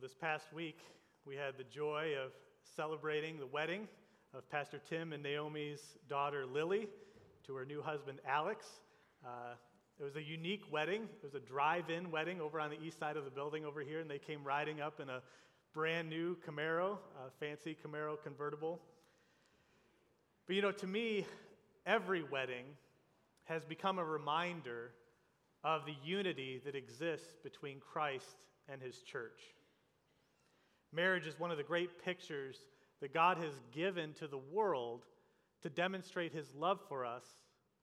Well, this past week, we had the joy of celebrating the wedding of Pastor Tim and Naomi's daughter Lily to her new husband Alex. Uh, it was a unique wedding. It was a drive in wedding over on the east side of the building over here, and they came riding up in a brand new Camaro, a fancy Camaro convertible. But you know, to me, every wedding has become a reminder of the unity that exists between Christ and his church. Marriage is one of the great pictures that God has given to the world to demonstrate his love for us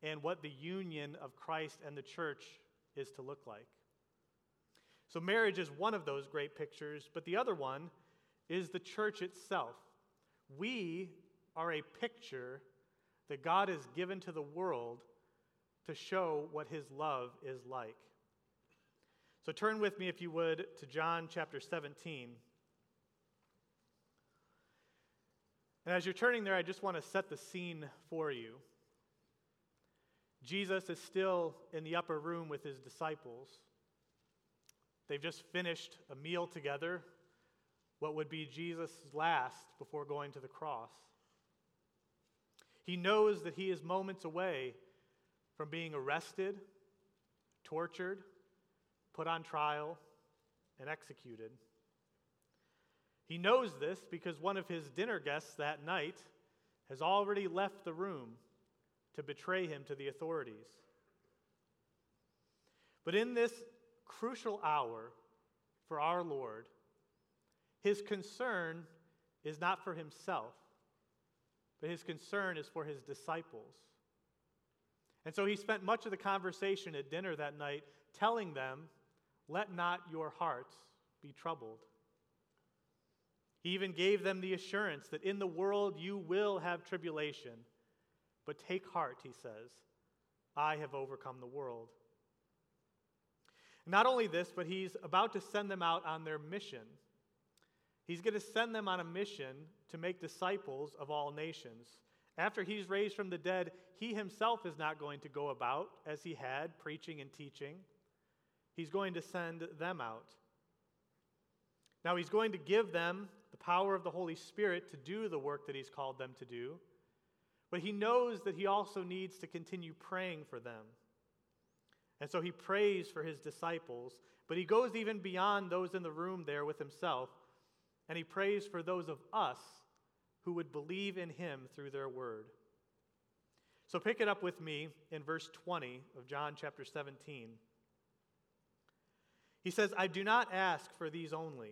and what the union of Christ and the church is to look like. So, marriage is one of those great pictures, but the other one is the church itself. We are a picture that God has given to the world to show what his love is like. So, turn with me, if you would, to John chapter 17. And as you're turning there, I just want to set the scene for you. Jesus is still in the upper room with his disciples. They've just finished a meal together, what would be Jesus' last before going to the cross. He knows that he is moments away from being arrested, tortured, put on trial, and executed. He knows this because one of his dinner guests that night has already left the room to betray him to the authorities. But in this crucial hour for our Lord, his concern is not for himself, but his concern is for his disciples. And so he spent much of the conversation at dinner that night telling them, Let not your hearts be troubled. He even gave them the assurance that in the world you will have tribulation. But take heart, he says, I have overcome the world. Not only this, but he's about to send them out on their mission. He's going to send them on a mission to make disciples of all nations. After he's raised from the dead, he himself is not going to go about as he had, preaching and teaching. He's going to send them out. Now, he's going to give them the power of the Holy Spirit to do the work that he's called them to do, but he knows that he also needs to continue praying for them. And so he prays for his disciples, but he goes even beyond those in the room there with himself, and he prays for those of us who would believe in him through their word. So pick it up with me in verse 20 of John chapter 17. He says, I do not ask for these only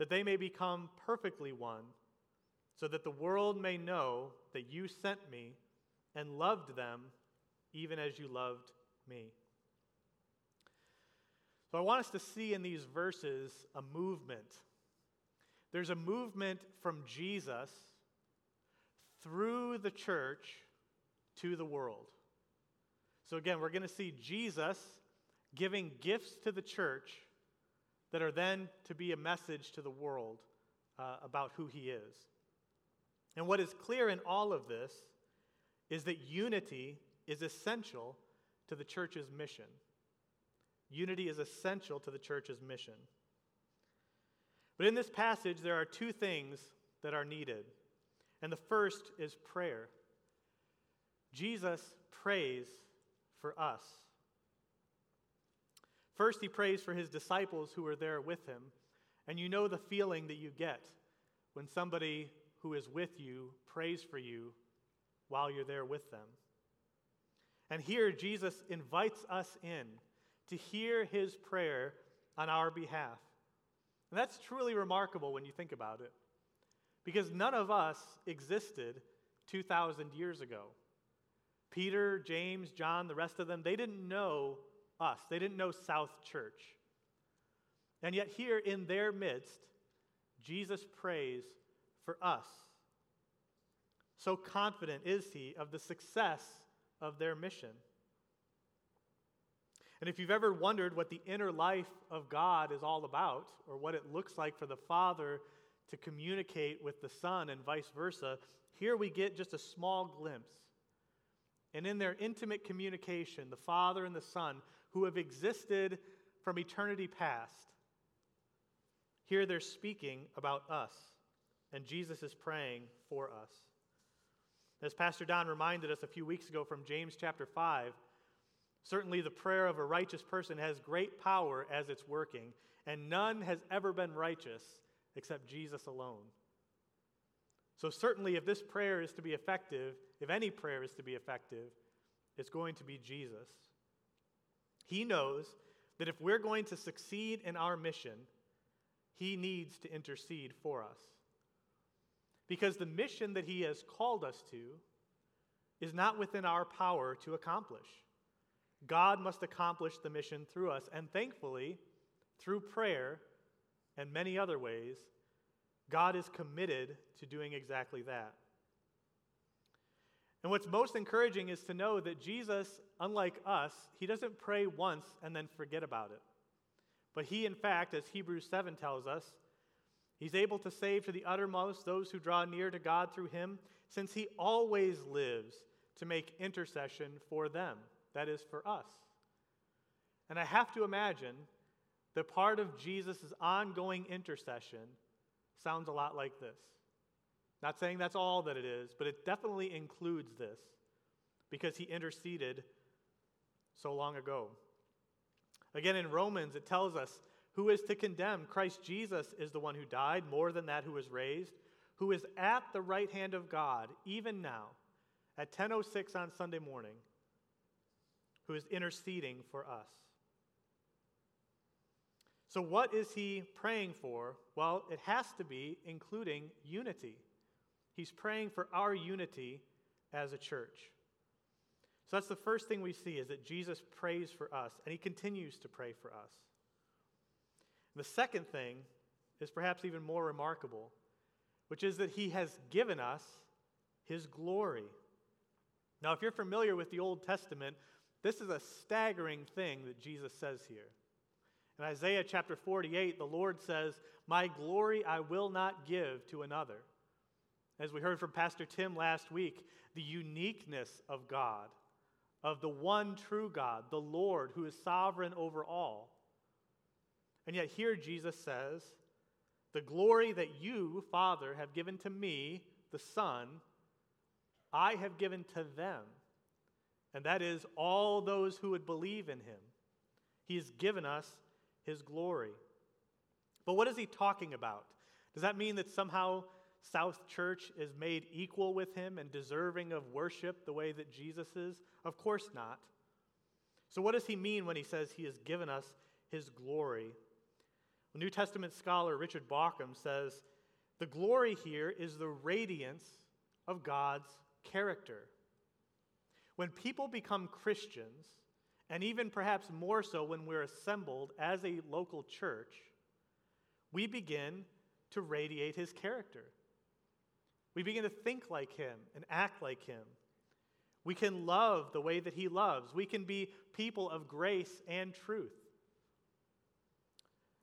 that they may become perfectly one, so that the world may know that you sent me and loved them even as you loved me. So I want us to see in these verses a movement. There's a movement from Jesus through the church to the world. So again, we're going to see Jesus giving gifts to the church that are then to be a message to the world uh, about who he is. And what is clear in all of this is that unity is essential to the church's mission. Unity is essential to the church's mission. But in this passage, there are two things that are needed. And the first is prayer. Jesus prays for us. First, he prays for his disciples who are there with him. And you know the feeling that you get when somebody who is with you prays for you while you're there with them. And here, Jesus invites us in to hear his prayer on our behalf. And that's truly remarkable when you think about it, because none of us existed 2,000 years ago. Peter, James, John, the rest of them, they didn't know us. They didn't know South Church. And yet, here in their midst, Jesus prays for us. So confident is he of the success of their mission. And if you've ever wondered what the inner life of God is all about, or what it looks like for the Father to communicate with the Son and vice versa, here we get just a small glimpse. And in their intimate communication, the Father and the Son, who have existed from eternity past, here they're speaking about us, and Jesus is praying for us. As Pastor Don reminded us a few weeks ago from James chapter 5, certainly the prayer of a righteous person has great power as it's working, and none has ever been righteous except Jesus alone. So, certainly, if this prayer is to be effective, if any prayer is to be effective, it's going to be Jesus. He knows that if we're going to succeed in our mission, He needs to intercede for us. Because the mission that He has called us to is not within our power to accomplish. God must accomplish the mission through us, and thankfully, through prayer and many other ways, God is committed to doing exactly that. And what's most encouraging is to know that Jesus, unlike us, he doesn't pray once and then forget about it. But he, in fact, as Hebrews 7 tells us, he's able to save to the uttermost those who draw near to God through him, since he always lives to make intercession for them, that is, for us. And I have to imagine that part of Jesus' ongoing intercession sounds a lot like this. Not saying that's all that it is, but it definitely includes this because he interceded so long ago. Again, in Romans, it tells us who is to condemn? Christ Jesus is the one who died, more than that, who was raised, who is at the right hand of God, even now, at 10.06 on Sunday morning, who is interceding for us. So, what is he praying for? Well, it has to be including unity. He's praying for our unity as a church. So that's the first thing we see is that Jesus prays for us, and he continues to pray for us. The second thing is perhaps even more remarkable, which is that he has given us his glory. Now, if you're familiar with the Old Testament, this is a staggering thing that Jesus says here. In Isaiah chapter 48, the Lord says, My glory I will not give to another. As we heard from Pastor Tim last week, the uniqueness of God, of the one true God, the Lord who is sovereign over all. And yet, here Jesus says, The glory that you, Father, have given to me, the Son, I have given to them. And that is all those who would believe in him. He has given us his glory. But what is he talking about? Does that mean that somehow South Church is made equal with him and deserving of worship the way that Jesus is? Of course not. So, what does he mean when he says he has given us his glory? New Testament scholar Richard Bauckham says the glory here is the radiance of God's character. When people become Christians, and even perhaps more so when we're assembled as a local church, we begin to radiate his character. We begin to think like him and act like him. We can love the way that he loves. We can be people of grace and truth.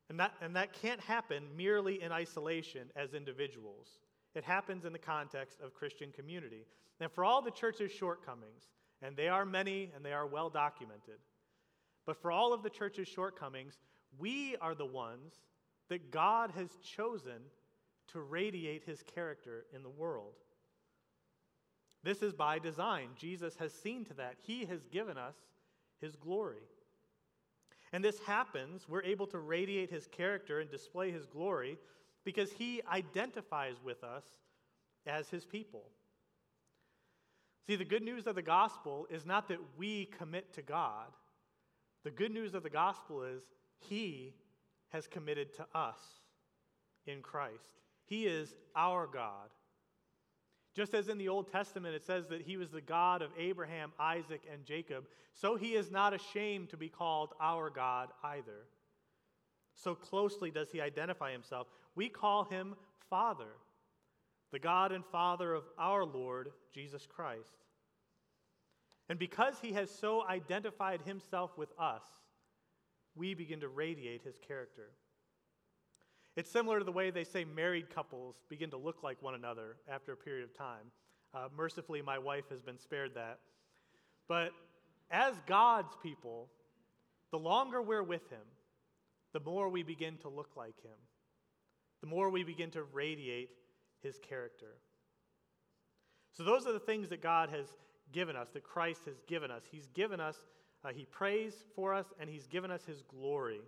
And that, and that can't happen merely in isolation as individuals. It happens in the context of Christian community. And for all the church's shortcomings, and they are many and they are well documented. But for all of the church's shortcomings, we are the ones that God has chosen to radiate his character in the world. This is by design. Jesus has seen to that. He has given us his glory. And this happens, we're able to radiate his character and display his glory because he identifies with us as his people. See, the good news of the gospel is not that we commit to God. The good news of the gospel is He has committed to us in Christ. He is our God. Just as in the Old Testament it says that He was the God of Abraham, Isaac, and Jacob, so He is not ashamed to be called our God either. So closely does he identify himself. We call him Father, the God and Father of our Lord Jesus Christ. And because he has so identified himself with us, we begin to radiate his character. It's similar to the way they say married couples begin to look like one another after a period of time. Uh, mercifully, my wife has been spared that. But as God's people, the longer we're with him, the more we begin to look like him, the more we begin to radiate his character. So, those are the things that God has given us, that Christ has given us. He's given us, uh, He prays for us, and He's given us His glory.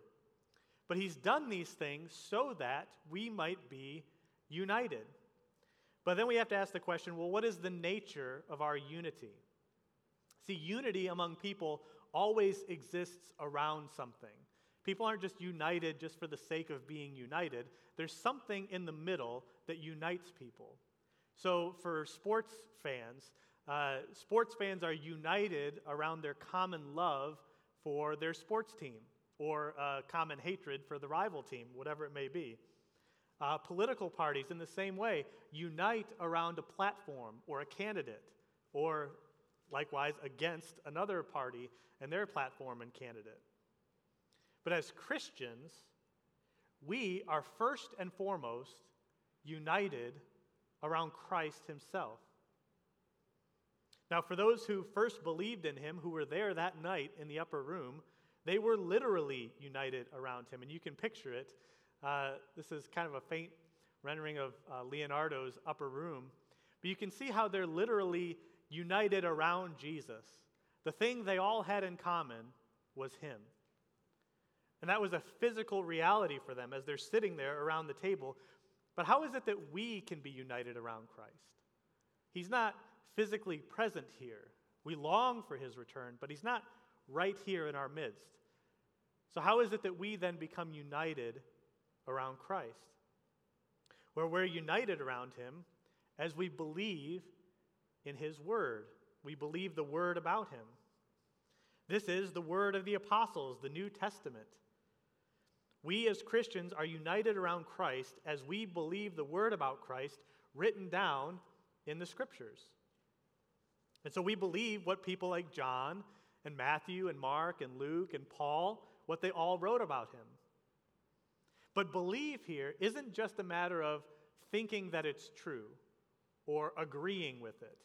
But He's done these things so that we might be united. But then we have to ask the question well, what is the nature of our unity? See, unity among people always exists around something. People aren't just united just for the sake of being united. There's something in the middle that unites people. So, for sports fans, uh, sports fans are united around their common love for their sports team or uh, common hatred for the rival team, whatever it may be. Uh, political parties, in the same way, unite around a platform or a candidate, or likewise against another party and their platform and candidate. But as Christians, we are first and foremost united around Christ Himself. Now, for those who first believed in him, who were there that night in the upper room, they were literally united around him. And you can picture it. Uh, this is kind of a faint rendering of uh, Leonardo's upper room. But you can see how they're literally united around Jesus. The thing they all had in common was him. And that was a physical reality for them as they're sitting there around the table. But how is it that we can be united around Christ? He's not physically present here. We long for his return, but he's not right here in our midst. So, how is it that we then become united around Christ? Where we're united around him as we believe in his word. We believe the word about him. This is the word of the apostles, the New Testament. We as Christians are united around Christ as we believe the word about Christ written down in the scriptures. And so we believe what people like John and Matthew and Mark and Luke and Paul, what they all wrote about him. But believe here isn't just a matter of thinking that it's true or agreeing with it.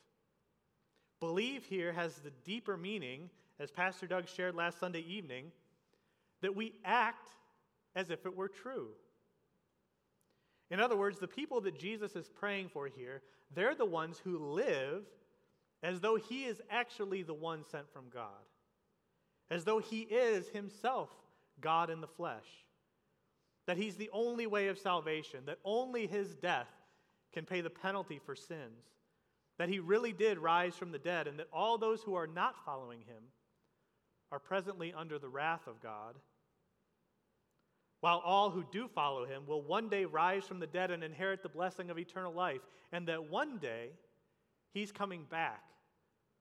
Believe here has the deeper meaning, as Pastor Doug shared last Sunday evening, that we act as if it were true. In other words, the people that Jesus is praying for here, they're the ones who live as though he is actually the one sent from God, as though he is himself God in the flesh, that he's the only way of salvation, that only his death can pay the penalty for sins, that he really did rise from the dead, and that all those who are not following him are presently under the wrath of God. While all who do follow him will one day rise from the dead and inherit the blessing of eternal life, and that one day he's coming back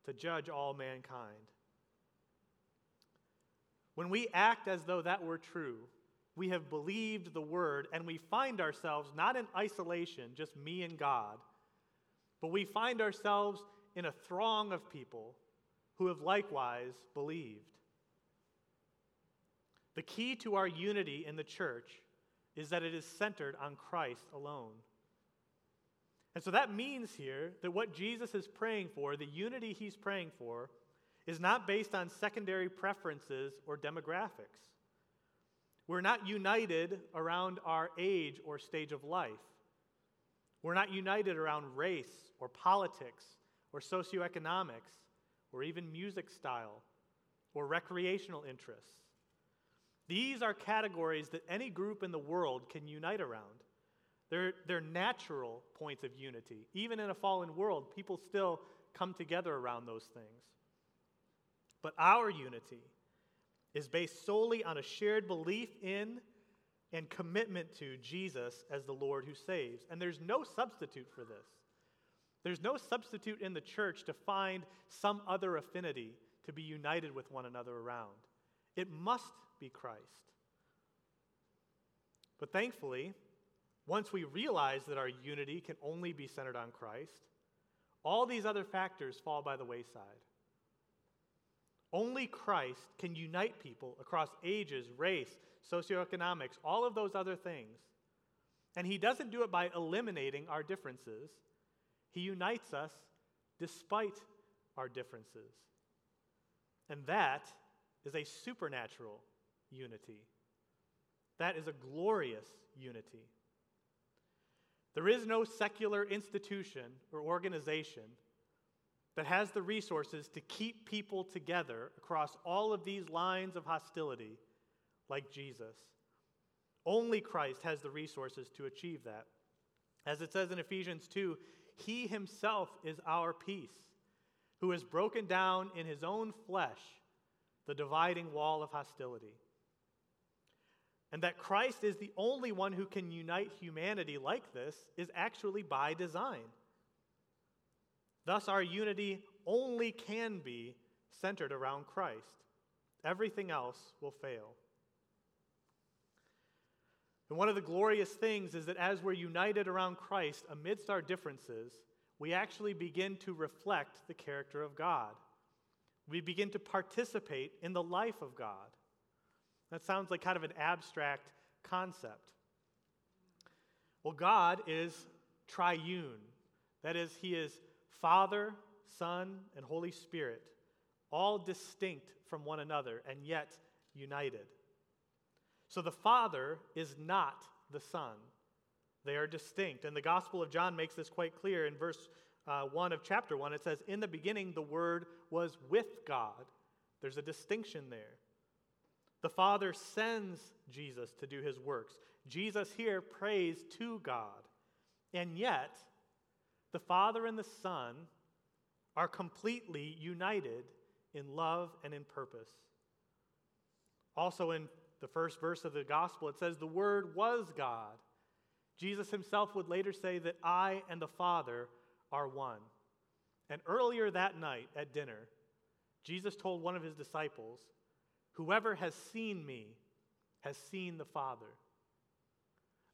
to judge all mankind. When we act as though that were true, we have believed the word and we find ourselves not in isolation, just me and God, but we find ourselves in a throng of people who have likewise believed. The key to our unity in the church is that it is centered on Christ alone. And so that means here that what Jesus is praying for, the unity he's praying for, is not based on secondary preferences or demographics. We're not united around our age or stage of life. We're not united around race or politics or socioeconomics or even music style or recreational interests. These are categories that any group in the world can unite around. They're, they're natural points of unity. Even in a fallen world, people still come together around those things. But our unity is based solely on a shared belief in and commitment to Jesus as the Lord who saves. And there's no substitute for this. There's no substitute in the church to find some other affinity to be united with one another around. It must be Christ. But thankfully, once we realize that our unity can only be centered on Christ, all these other factors fall by the wayside. Only Christ can unite people across ages, race, socioeconomics, all of those other things. And He doesn't do it by eliminating our differences, He unites us despite our differences. And that is a supernatural unity. That is a glorious unity. There is no secular institution or organization that has the resources to keep people together across all of these lines of hostility like Jesus. Only Christ has the resources to achieve that. As it says in Ephesians 2, He Himself is our peace, who has broken down in His own flesh the dividing wall of hostility and that Christ is the only one who can unite humanity like this is actually by design. Thus, our unity only can be centered around Christ. Everything else will fail. And one of the glorious things is that as we're united around Christ amidst our differences, we actually begin to reflect the character of God. We begin to participate in the life of God. That sounds like kind of an abstract concept. Well, God is triune. That is, He is Father, Son, and Holy Spirit, all distinct from one another and yet united. So the Father is not the Son. They are distinct. And the Gospel of John makes this quite clear in verse uh, 1 of chapter 1. It says, In the beginning, the Word was with God. There's a distinction there. The Father sends Jesus to do his works. Jesus here prays to God. And yet, the Father and the Son are completely united in love and in purpose. Also, in the first verse of the gospel, it says, The Word was God. Jesus himself would later say that I and the Father are one. And earlier that night at dinner, Jesus told one of his disciples, Whoever has seen me has seen the Father.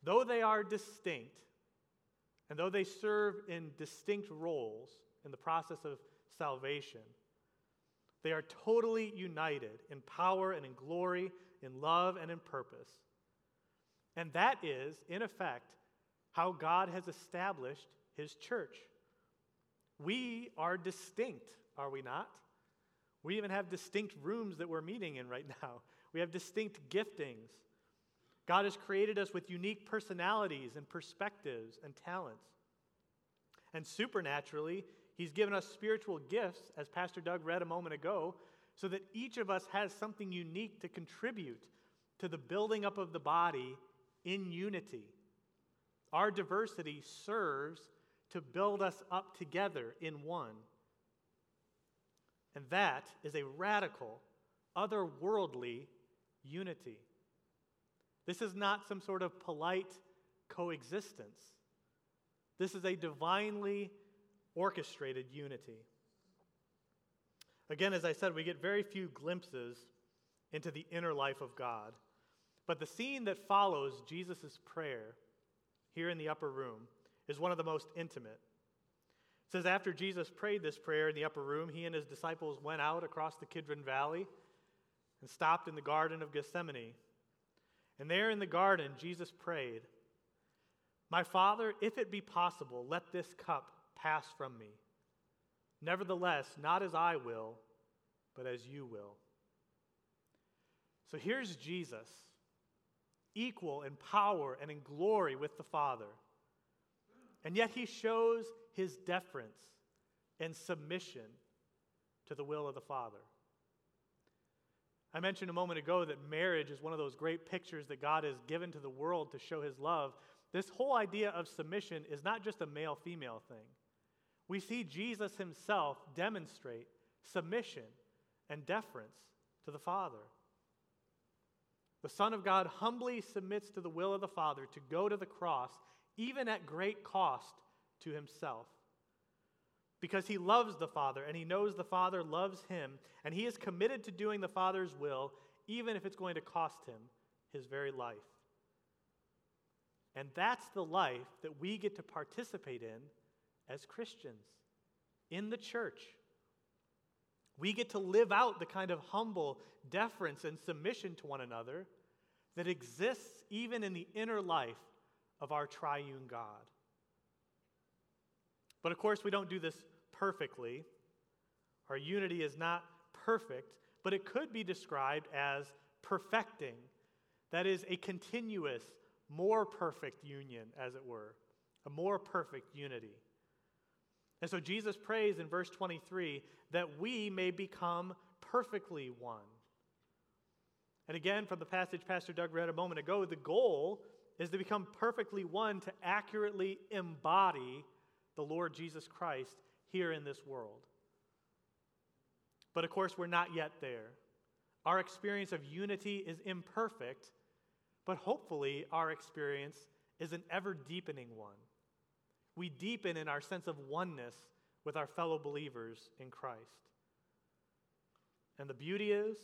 Though they are distinct, and though they serve in distinct roles in the process of salvation, they are totally united in power and in glory, in love and in purpose. And that is, in effect, how God has established his church. We are distinct, are we not? We even have distinct rooms that we're meeting in right now. We have distinct giftings. God has created us with unique personalities and perspectives and talents. And supernaturally, He's given us spiritual gifts, as Pastor Doug read a moment ago, so that each of us has something unique to contribute to the building up of the body in unity. Our diversity serves to build us up together in one. And that is a radical, otherworldly unity. This is not some sort of polite coexistence. This is a divinely orchestrated unity. Again, as I said, we get very few glimpses into the inner life of God. But the scene that follows Jesus' prayer here in the upper room is one of the most intimate. It says, After Jesus prayed this prayer in the upper room, he and his disciples went out across the Kidron Valley and stopped in the Garden of Gethsemane. And there in the garden, Jesus prayed, My Father, if it be possible, let this cup pass from me. Nevertheless, not as I will, but as you will. So here's Jesus, equal in power and in glory with the Father. And yet he shows his deference and submission to the will of the Father. I mentioned a moment ago that marriage is one of those great pictures that God has given to the world to show his love. This whole idea of submission is not just a male female thing. We see Jesus himself demonstrate submission and deference to the Father. The Son of God humbly submits to the will of the Father to go to the cross even at great cost to himself. Because he loves the Father and he knows the Father loves him, and he is committed to doing the Father's will, even if it's going to cost him his very life. And that's the life that we get to participate in as Christians in the church. We get to live out the kind of humble deference and submission to one another that exists even in the inner life of our triune God. But of course, we don't do this perfectly. Our unity is not perfect, but it could be described as perfecting. That is, a continuous, more perfect union, as it were, a more perfect unity. And so Jesus prays in verse 23 that we may become perfectly one. And again, from the passage Pastor Doug read a moment ago, the goal is to become perfectly one to accurately embody the Lord Jesus Christ here in this world. But of course, we're not yet there. Our experience of unity is imperfect, but hopefully, our experience is an ever deepening one. We deepen in our sense of oneness with our fellow believers in Christ. And the beauty is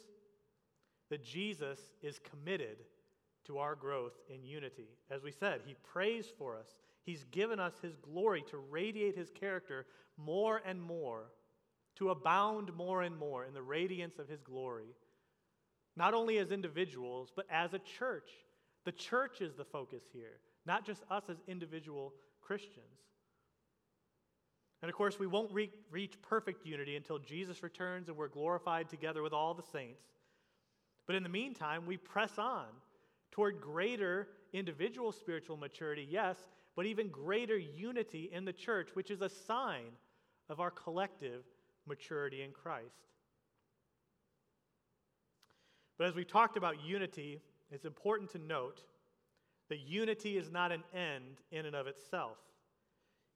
that Jesus is committed to our growth in unity. As we said, He prays for us, He's given us His glory to radiate His character more and more, to abound more and more in the radiance of His glory, not only as individuals, but as a church. The church is the focus here, not just us as individual Christians. And of course, we won't re- reach perfect unity until Jesus returns and we're glorified together with all the saints. But in the meantime, we press on toward greater individual spiritual maturity, yes, but even greater unity in the church, which is a sign of our collective maturity in Christ. But as we talked about unity, it's important to note that unity is not an end in and of itself.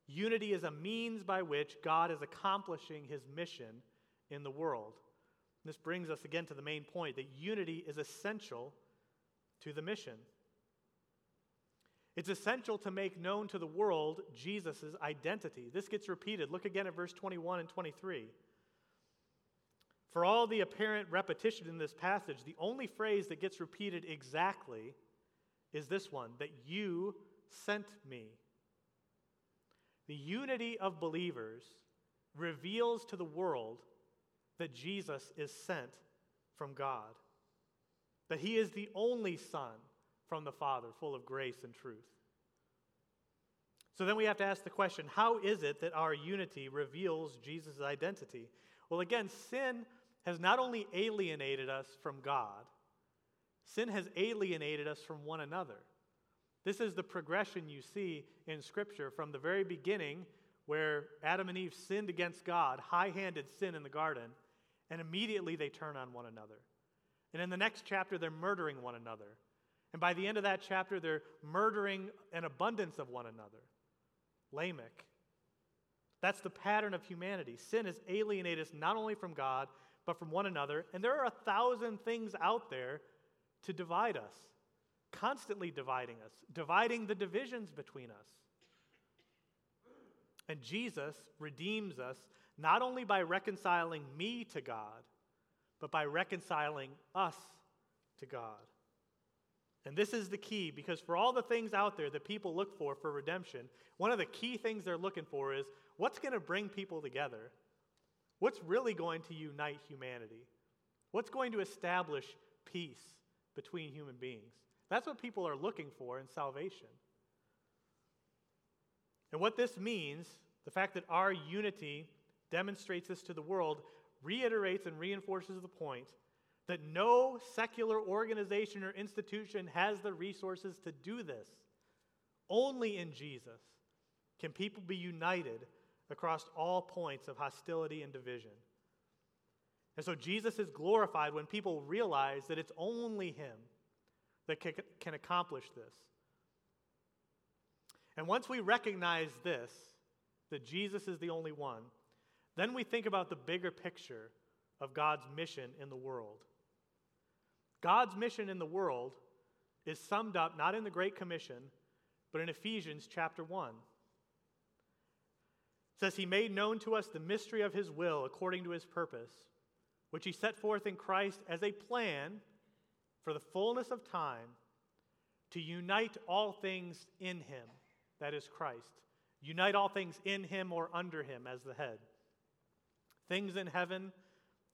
Unity is a means by which God is accomplishing his mission in the world. This brings us again to the main point that unity is essential to the mission. It's essential to make known to the world Jesus' identity. This gets repeated. Look again at verse 21 and 23. For all the apparent repetition in this passage, the only phrase that gets repeated exactly is this one that you sent me. The unity of believers reveals to the world that Jesus is sent from God, that he is the only Son from the Father, full of grace and truth. So then we have to ask the question how is it that our unity reveals Jesus' identity? Well, again, sin has not only alienated us from God, sin has alienated us from one another. This is the progression you see in Scripture from the very beginning, where Adam and Eve sinned against God, high handed sin in the garden, and immediately they turn on one another. And in the next chapter, they're murdering one another. And by the end of that chapter, they're murdering an abundance of one another. Lamech. That's the pattern of humanity. Sin has alienated us not only from God, but from one another. And there are a thousand things out there to divide us, constantly dividing us, dividing the divisions between us. And Jesus redeems us not only by reconciling me to God, but by reconciling us to God. And this is the key because for all the things out there that people look for for redemption, one of the key things they're looking for is what's going to bring people together? What's really going to unite humanity? What's going to establish peace between human beings? That's what people are looking for in salvation. And what this means, the fact that our unity demonstrates this to the world, reiterates and reinforces the point that no secular organization or institution has the resources to do this. Only in Jesus can people be united across all points of hostility and division. And so Jesus is glorified when people realize that it's only Him that can, accomplish this. And once we recognize this, that Jesus is the only one, then we think about the bigger picture of God's mission in the world. God's mission in the world is summed up not in the Great Commission, but in Ephesians chapter 1. It says, He made known to us the mystery of His will according to His purpose, which He set forth in Christ as a plan for the fullness of time to unite all things in him, that is Christ. Unite all things in him or under him as the head. Things in heaven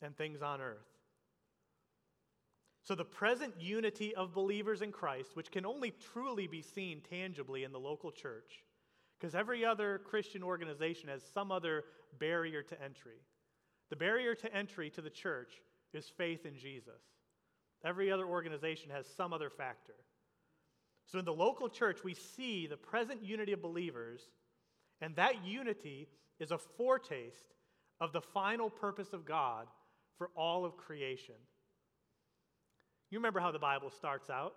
and things on earth. So, the present unity of believers in Christ, which can only truly be seen tangibly in the local church, because every other Christian organization has some other barrier to entry. The barrier to entry to the church is faith in Jesus. Every other organization has some other factor. So, in the local church, we see the present unity of believers, and that unity is a foretaste of the final purpose of God for all of creation. You remember how the Bible starts out?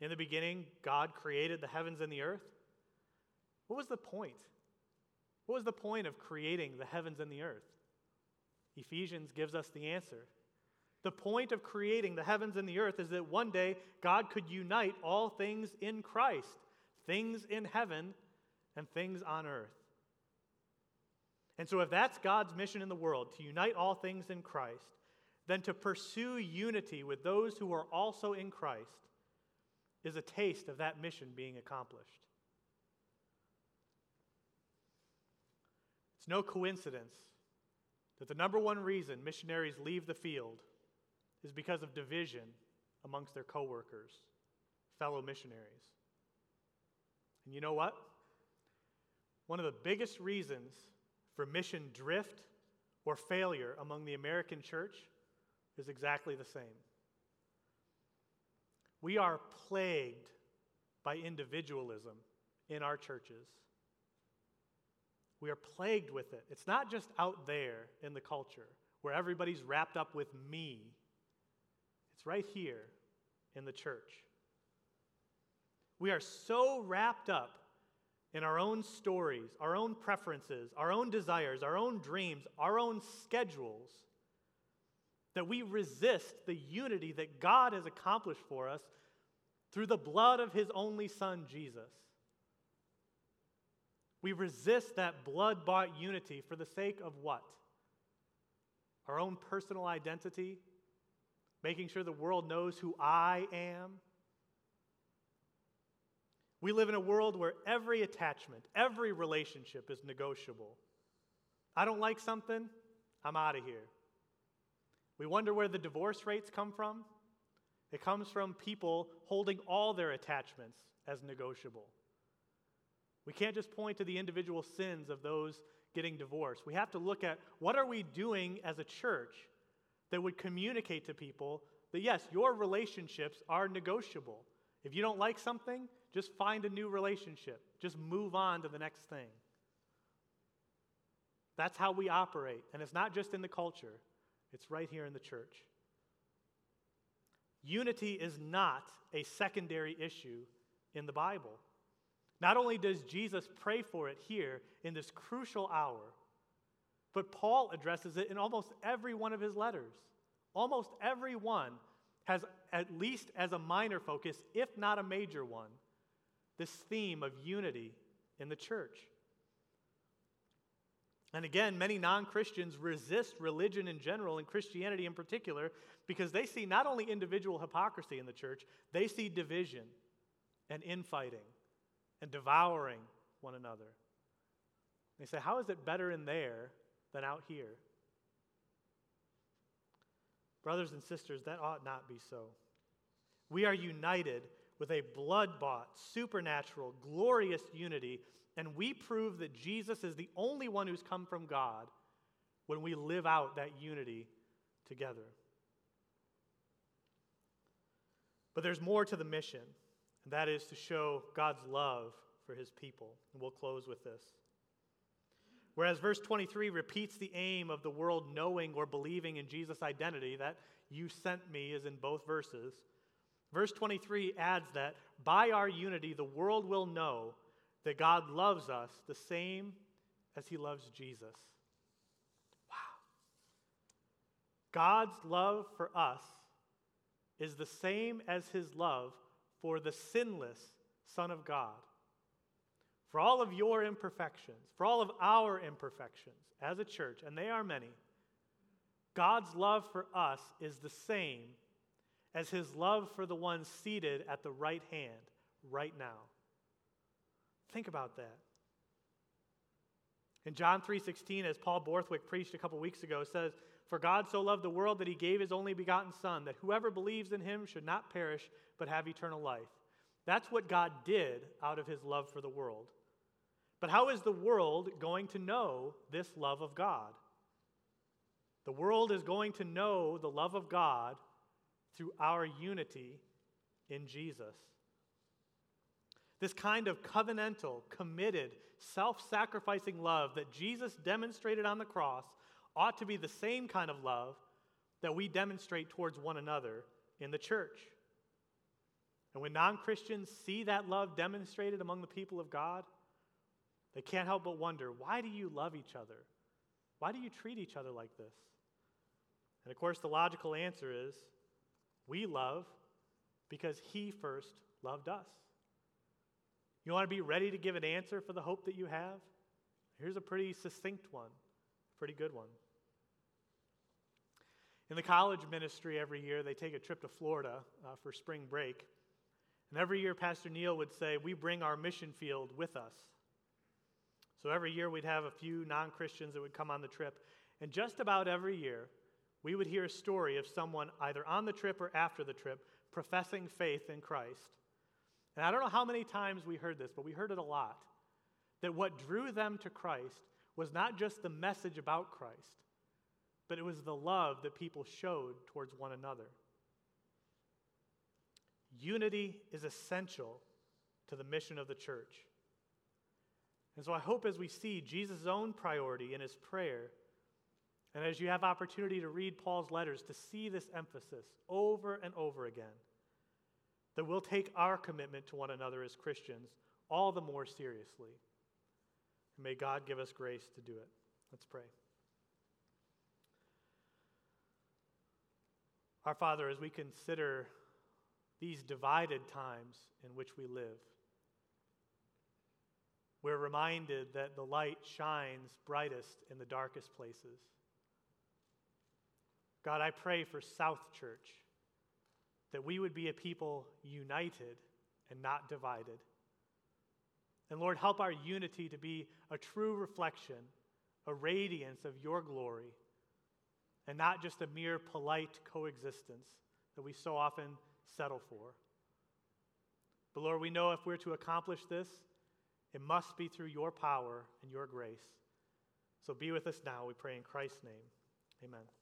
In the beginning, God created the heavens and the earth. What was the point? What was the point of creating the heavens and the earth? Ephesians gives us the answer. The point of creating the heavens and the earth is that one day God could unite all things in Christ, things in heaven and things on earth. And so, if that's God's mission in the world, to unite all things in Christ, then to pursue unity with those who are also in Christ is a taste of that mission being accomplished. It's no coincidence that the number one reason missionaries leave the field is because of division amongst their coworkers, fellow missionaries. And you know what? One of the biggest reasons for mission drift or failure among the American church is exactly the same. We are plagued by individualism in our churches. We are plagued with it. It's not just out there in the culture where everybody's wrapped up with me, it's right here in the church. We are so wrapped up in our own stories, our own preferences, our own desires, our own dreams, our own schedules that we resist the unity that God has accomplished for us through the blood of his only Son, Jesus. We resist that blood bought unity for the sake of what? Our own personal identity, making sure the world knows who I am. We live in a world where every attachment, every relationship is negotiable. I don't like something, I'm out of here. We wonder where the divorce rates come from. It comes from people holding all their attachments as negotiable. We can't just point to the individual sins of those getting divorced. We have to look at what are we doing as a church that would communicate to people that yes, your relationships are negotiable. If you don't like something, just find a new relationship. Just move on to the next thing. That's how we operate. And it's not just in the culture, it's right here in the church. Unity is not a secondary issue in the Bible. Not only does Jesus pray for it here in this crucial hour, but Paul addresses it in almost every one of his letters. Almost every one has, at least as a minor focus, if not a major one, this theme of unity in the church. And again, many non Christians resist religion in general and Christianity in particular because they see not only individual hypocrisy in the church, they see division and infighting and devouring one another. They say, How is it better in there than out here? Brothers and sisters, that ought not be so. We are united with a blood bought, supernatural, glorious unity and we prove that Jesus is the only one who's come from God when we live out that unity together. But there's more to the mission, and that is to show God's love for his people. And we'll close with this. Whereas verse 23 repeats the aim of the world knowing or believing in Jesus' identity, that you sent me is in both verses. Verse 23 adds that by our unity, the world will know that God loves us the same as he loves Jesus. Wow. God's love for us is the same as his love for the sinless Son of God. For all of your imperfections, for all of our imperfections as a church, and they are many, God's love for us is the same as his love for the ones seated at the right hand right now. Think about that. In John 3:16 as Paul Borthwick preached a couple weeks ago says, "For God so loved the world that he gave his only begotten son that whoever believes in him should not perish but have eternal life." That's what God did out of his love for the world. But how is the world going to know this love of God? The world is going to know the love of God through our unity in Jesus. This kind of covenantal, committed, self sacrificing love that Jesus demonstrated on the cross ought to be the same kind of love that we demonstrate towards one another in the church. And when non Christians see that love demonstrated among the people of God, they can't help but wonder why do you love each other? Why do you treat each other like this? And of course, the logical answer is we love because He first loved us. You want to be ready to give an answer for the hope that you have? Here's a pretty succinct one, pretty good one. In the college ministry, every year they take a trip to Florida uh, for spring break. And every year, Pastor Neil would say, We bring our mission field with us. So every year, we'd have a few non Christians that would come on the trip. And just about every year, we would hear a story of someone either on the trip or after the trip professing faith in Christ. And I don't know how many times we heard this, but we heard it a lot. That what drew them to Christ was not just the message about Christ, but it was the love that people showed towards one another. Unity is essential to the mission of the church. And so I hope as we see Jesus' own priority in his prayer, and as you have opportunity to read Paul's letters, to see this emphasis over and over again, that we'll take our commitment to one another as Christians all the more seriously. And may God give us grace to do it. Let's pray. Our Father, as we consider these divided times in which we live, we're reminded that the light shines brightest in the darkest places. God, I pray for South Church that we would be a people united and not divided. And Lord, help our unity to be a true reflection, a radiance of your glory, and not just a mere polite coexistence that we so often settle for. But Lord, we know if we're to accomplish this, it must be through your power and your grace. So be with us now, we pray in Christ's name. Amen.